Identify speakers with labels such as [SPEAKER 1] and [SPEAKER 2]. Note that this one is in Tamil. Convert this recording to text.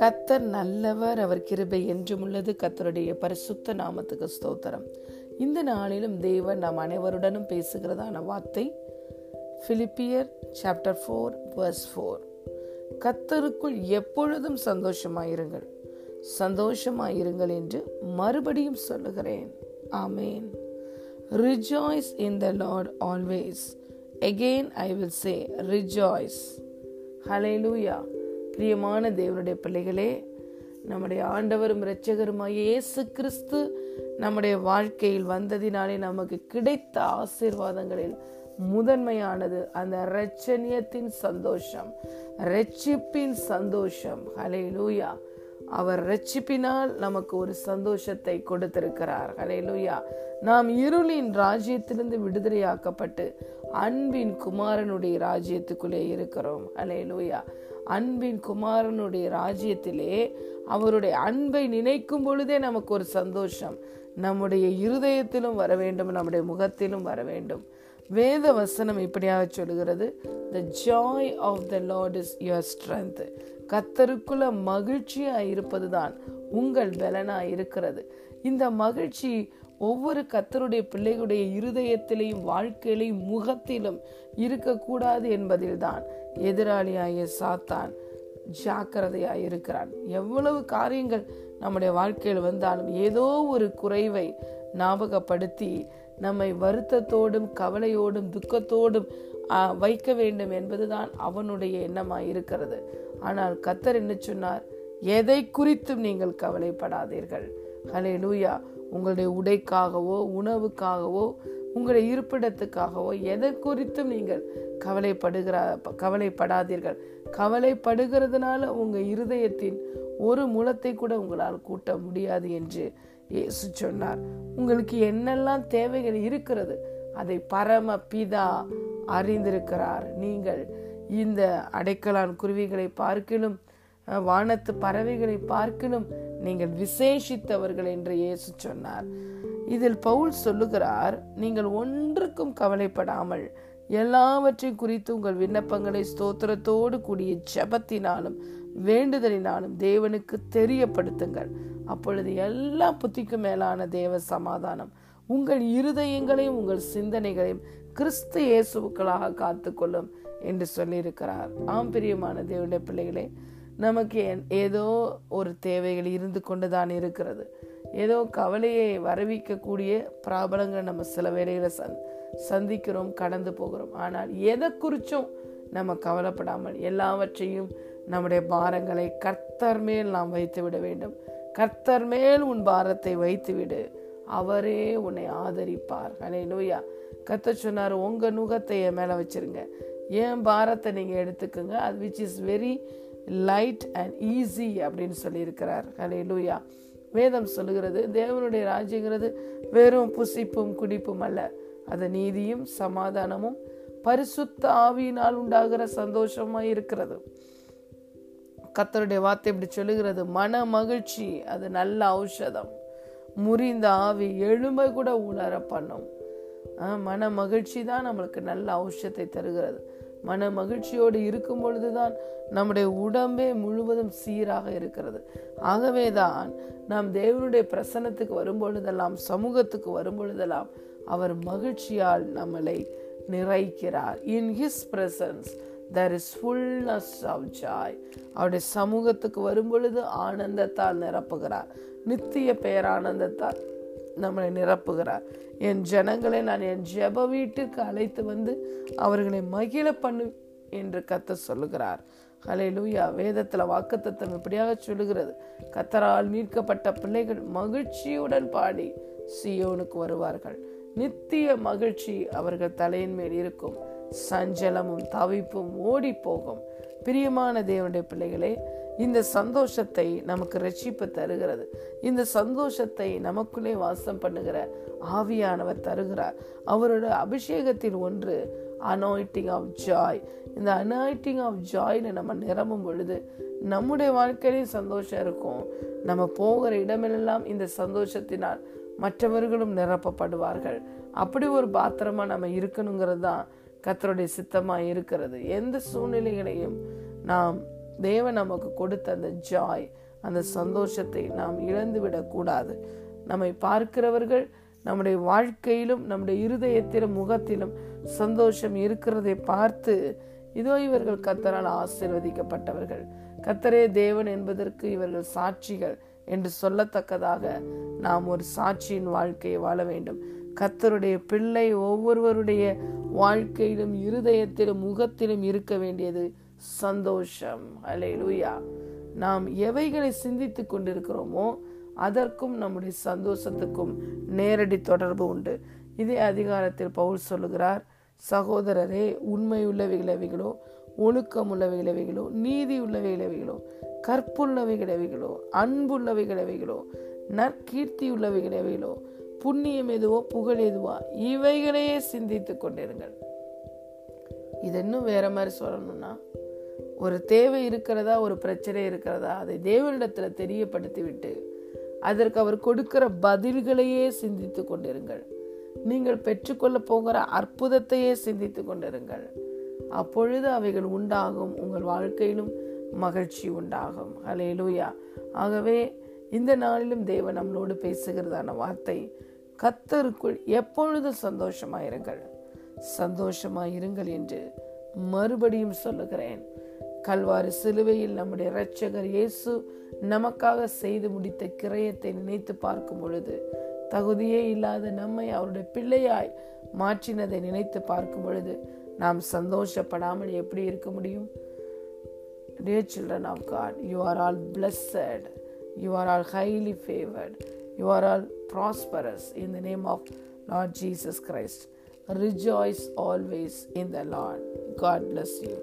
[SPEAKER 1] கத்தர் நல்லவர் அவர் கிருபை என்றும் உள்ளது. கத்தருடைய பரிசுத்த நாமத்துக்கு ஸ்தோத்திரம். இந்த நாளிலும் தேவன் நாம் அனைவருடனும் பேசுகிறதான வார்த்தை பிலிப்பியர் சாப்டர் ஃபோர் வர்ஸ் ஃபோர் கத்தருக்குள் எப்பொழுதும் சந்தோஷமாயிருங்கள். சந்தோஷமாயிருங்கள் என்று மறுபடியும் சொல்லுகிறேன். Amen rejoice in the Lord always again I will say rejoice hallelujah பிரியமான தேவனுடைய பிள்ளைகளே நம்முடைய ஆண்டவரும் இரட்சகருமாய் இயேசு கிறிஸ்து நம்முடைய வாழ்க்கையில் வந்ததினாலே நமக்கு கிடைத்த ஆசீர்வாதங்களில் முதன்மையானது அந்த இரட்சணியத்தின் சந்தோஷம் ரட்சிப்பின் சந்தோஷம். ஹலே லூயா அவர் ரட்சிப்பினால் நமக்கு ஒரு சந்தோஷத்தை கொடுத்திருக்கிறார். ஹலே லூயா நாம் இருளின் ராஜ்யத்திலிருந்து விடுதலையாக்கப்பட்டு அன்பின் குமாரனுடைய ராஜ்யத்துக்குள்ளே இருக்கிறோம். அலே லூயா அன்பின் குமாரனுடைய ராஜ்யத்திலே அவருடைய அன்பை நினைக்கும் பொழுதே நமக்கு ஒரு சந்தோஷம். நம்முடைய இருதயத்திலும் வர வேண்டும் நம்முடைய முகத்திலும் வர வேண்டும். வேத வசனம் இப்படியாக சொல்லுகிறது. The joy of the Lord is your strength கத்தருக்குள்ள மகிழ்ச்சியாக இருப்பதுதான் உங்கள் பலனாக இருக்கிறது. இந்த மகிழ்ச்சி ஒவ்வொரு கத்தருடைய பிள்ளைகளுடைய இருதயத்திலையும் வாழ்க்கையிலையும் முகத்திலும் இருக்கக்கூடாது என்பதில்தான் எதிராளியாய சாத்தான் ஜாக்கிரதையாக இருக்கிறான் எவ்வளவு காரியங்கள் நம்முடைய வாழ்க்கையில் வந்தாலும் ஏதோ ஒரு குறைவை ஞாபகப்படுத்தி நம்மை வருத்தத்தோடும் கவலையோடும் துக்கத்தோடும் வைக்க வேண்டும் என்பதுதான் அவனுடைய எண்ணமாய் இருக்கிறது ஆனால் கத்தர் என்ன சொன்னார்? எதை குறித்தும் நீங்கள் கவலைப்படாதீர்கள். ஹலே லூயா உங்களுடைய உடைக்காகவோ உணவுக்காகவோ உங்களுடைய இருப்பிடத்துக்காகவோ எதை குறித்தும் நீங்கள் கவலைப்படுகிற கவலைப்படாதீர்கள். கவலைப்படுகிறதுனால உங்கள் இருதயத்தின் ஒரு முளத்தை கூட உங்களால் கூட்ட முடியாது என்று இயேசு சொன்னார். உங்களுக்கு என்னெல்லாம் தேவைகள் இருக்கிறது அதை பரம பிதா அறிந்திருக்கிறார். நீங்கள் இந்த அடைக்கலான் குருவிகளை பார்க்கிலும் வானத்து பறவைகளை பார்க்கணும். நீங்கள் விசேஷித்தவர்கள் என்று இயேசு சொன்னார். இதில் பவுல் சொல்லுகிறார் நீங்கள் ஒன்றுக்கும் கவலைப்படாமல் எல்லாவற்றையும் குறித்து உங்கள் விண்ணப்பங்களை ஸ்தோத்திரத்தோடு கூடிய ஜபத்தினாலும் வேண்டுதலினாலும் தேவனுக்கு தெரியப்படுத்துங்கள். அப்பொழுது எல்லா புத்திக்கும் மேலான தேவ சமாதானம் உங்கள் இருதயங்களையும் உங்கள் சிந்தனைகளையும் கிறிஸ்து இயேசுக்களாக காத்துக்கொள்ளும் என்று சொல்லியிருக்கிறார். ஆம் பிரியமான தேவனுடைய பிள்ளைகளே நமக்கு ஏதோ ஒரு தேவைகள் இருந்து கொண்டுதான் இருக்கிறது. ஏதோ கவலையை வரவிக்கக்கூடிய பிராபலங்களை நம்ம சில வேலைகளை சந் சந்திக்கிறோம் கடந்து போகிறோம். ஆனால் எதை குறிச்சும் நம்ம கவலைப்படாமல் எல்லாவற்றையும் நம்முடைய பாரங்களை கர்த்தர் மேல் நாம் வைத்து விட வேண்டும். கர்த்தர் மேல் உன் பாரத்தை வைத்து விடு அவரே உன்னை ஆதரிப்பார். அலே நோயா கத்த சொன்னார் உங்கள் நுகத்தை என் மேலே வச்சிருங்க. ஏன் பாரத்தை நீங்கள் எடுத்துக்கோங்க. அது which is very light and easy அப்படின்னு சொல்லியிருக்கிறார். ஹலே லூயா வேதம் சொல்லுகிறது தேவனுடைய ராஜ்யங்கிறது வெறும் புசிப்பும் குடிப்பும் அல்ல. அது நீதியும் சமாதானமும் பரிசுத்த ஆவியினால் உண்டாகிற சந்தோஷமா இருக்கிறது. கத்தருடைய வார்த்தை இப்படி சொல்லுகிறது மன மகிழ்ச்சி அது நல்ல ஔஷதம். முறிந்த ஆவி எலும்பை கூட உணர பண்ணும் மன மகிழ்ச்சி தான் நம்மளுக்கு நல்ல ஔஷத்தை தருகிறது. மன மகிழ்ச்சியோடு இருக்கும் பொழுதுதான் நம்முடைய உடம்பே முழுவதும் சீராக இருக்கிறது. ஆகவே தான் நாம் தேவனுடைய பிரசனத்துக்கு வரும் பொழுதெல்லாம் சமூகத்துக்கு வரும் பொழுதெல்லாம் அவர் மகிழ்ச்சியால் நம்மளை நிறைக்கிறார். In his presence there is fullness of joy அவருடைய சமூகத்துக்கு வரும் பொழுது ஆனந்தத்தால் நிரப்புகிறார். நித்திய பேரானந்தத்தால். நம்மளை நிரப்புகிறார். என் ஜனங்களை நான் என் ஜெப வீட்டுக்கு அழைத்து வந்து அவர்களை மகிழ பண்ணு என்று கத்த சொல்லுகிறார். ஹலே லூயா வேதத்துல வாக்குத்தத்தம் இப்படியாக சொல்லுகிறது. கத்தரால் மீட்கப்பட்ட பிள்ளைகள் மகிழ்ச்சியுடன் பாடி சியோனுக்கு வருவார்கள். நித்திய மகிழ்ச்சி அவர்கள் தலையின் மேல் இருக்கும். சஞ்சலமும் தவிப்பும் ஓடி போகும் பிரியமான தேவனுடைய பிள்ளைகளே இந்த சந்தோஷத்தை நமக்கு ரட்சிப்பு தருகிறது. இந்த சந்தோஷத்தை நமக்குள்ளே வாசம் பண்ணுகிற ஆவியானவர் தருகிறார். அவரோட அபிஷேகத்தில் ஒன்று அனாயிட்டிங் ஆஃப் ஜாய் இந்த அனாயிட்டிங் ஆஃப் ஜாய்ல நம்ம நிரம்பும் பொழுது நம்முடைய வாழ்க்கையிலையும் சந்தோஷம் இருக்கும். நம்ம போகிற இடமெல்லாம் இந்த சந்தோஷத்தினால் மற்றவர்களும் நிரப்பப்படுவார்கள். அப்படி ஒரு பாத்திரமா நம்ம இருக்கணுங்கிறது தான் கத்தருடைய சித்தமாக இருக்கிறது. எந்த சூழ்நிலைகளையும் நாம் தேவன் நமக்கு கொடுத்த அந்த ஜாய் அந்த சந்தோஷத்தை நாம் இழந்து விடக்கூடாது நம்மை பார்க்கிறவர்கள் நம்முடைய வாழ்க்கையிலும் நம்முடைய இருதயத்திலும் முகத்திலும் சந்தோஷம் இருக்கிறதை பார்த்து இதோ இவர்கள் கத்தரால் ஆசீர்வதிக்கப்பட்டவர்கள். கத்தரே தேவன் என்பதற்கு இவர்கள் சாட்சிகள் என்று சொல்லத்தக்கதாக நாம் ஒரு சாட்சியின் வாழ்க்கையை வாழ வேண்டும். கத்தருடைய பிள்ளை ஒவ்வொருவருடைய வாழ்க்கையிலும் இருதயத்திலும் முகத்திலும் இருக்க வேண்டியது சந்தோஷம். அலே லூயா நாம் எவைகளை சிந்தித்துக் கொண்டிருக்கிறோமோ அதற்கும் நம்முடைய சந்தோஷத்துக்கும் நேரடி தொடர்பு உண்டு. இதே அதிகாரத்தில் பவுல் சொல்லுகிறார் சகோதரரே உண்மையுள்ளவைகளவைகளோ ஒழுக்கமுள்ளவைகளவைகளோ நீதி உள்ளவைகளவைகளோ கற்புள்ளவைகளவைகளோ அன்புள்ளவைகளவைகளோ நற்கீர்த்தி உள்ளவைகளவைகளோ புண்ணியம் எதுவோ புகழ் எதுவா இவைகளையே சிந்தித்துக் கொண்டிருங்கள். இது இன்னும் வேற மாதிரி சொல்லணும்னா ஒரு தேவை இருக்கிறதா ஒரு பிரச்சனை இருக்கிறதா அதை தேவனிடத்தில் தெரியப்படுத்திவிட்டு அதற்கு அவர் கொடுக்கிற பதில்களையே சிந்தித்துக் கொண்டிருங்கள். நீங்கள் பெற்றுக்கொள்ள போகிற அற்புதத்தையே சிந்தித்துக் கொண்டிருங்கள். அப்பொழுது அவைகள் உண்டாகும் உங்கள் வாழ்க்கையிலும் மகிழ்ச்சி உண்டாகும். ஹலே லூயா ஆகவே இந்த நாளிலும் தேவன் நம்மளோடு பேசுகிறதான வார்த்தை கத்தருக்குள் எப்பொழுதும் சந்தோஷமாயிருங்கள். சந்தோஷமாயிருங்கள் என்று மறுபடியும் சொல்லுகிறேன். கல்வாறு சிலுவையில் நம்முடைய இரட்சகர் இயேசு நமக்காக செய்து முடித்த கிரயத்தை நினைத்து பார்க்கும் பொழுது தகுதியே இல்லாத நம்மை அவருடைய பிள்ளையாய் மாற்றினதை நினைத்து பார்க்கும் பொழுது நாம் சந்தோஷப்படாமல் எப்படி இருக்க முடியும் dear children of God you are all blessed you are all highly favoured you are all prosperous in the name of Lord Jesus Christ rejoice always in the Lord God bless you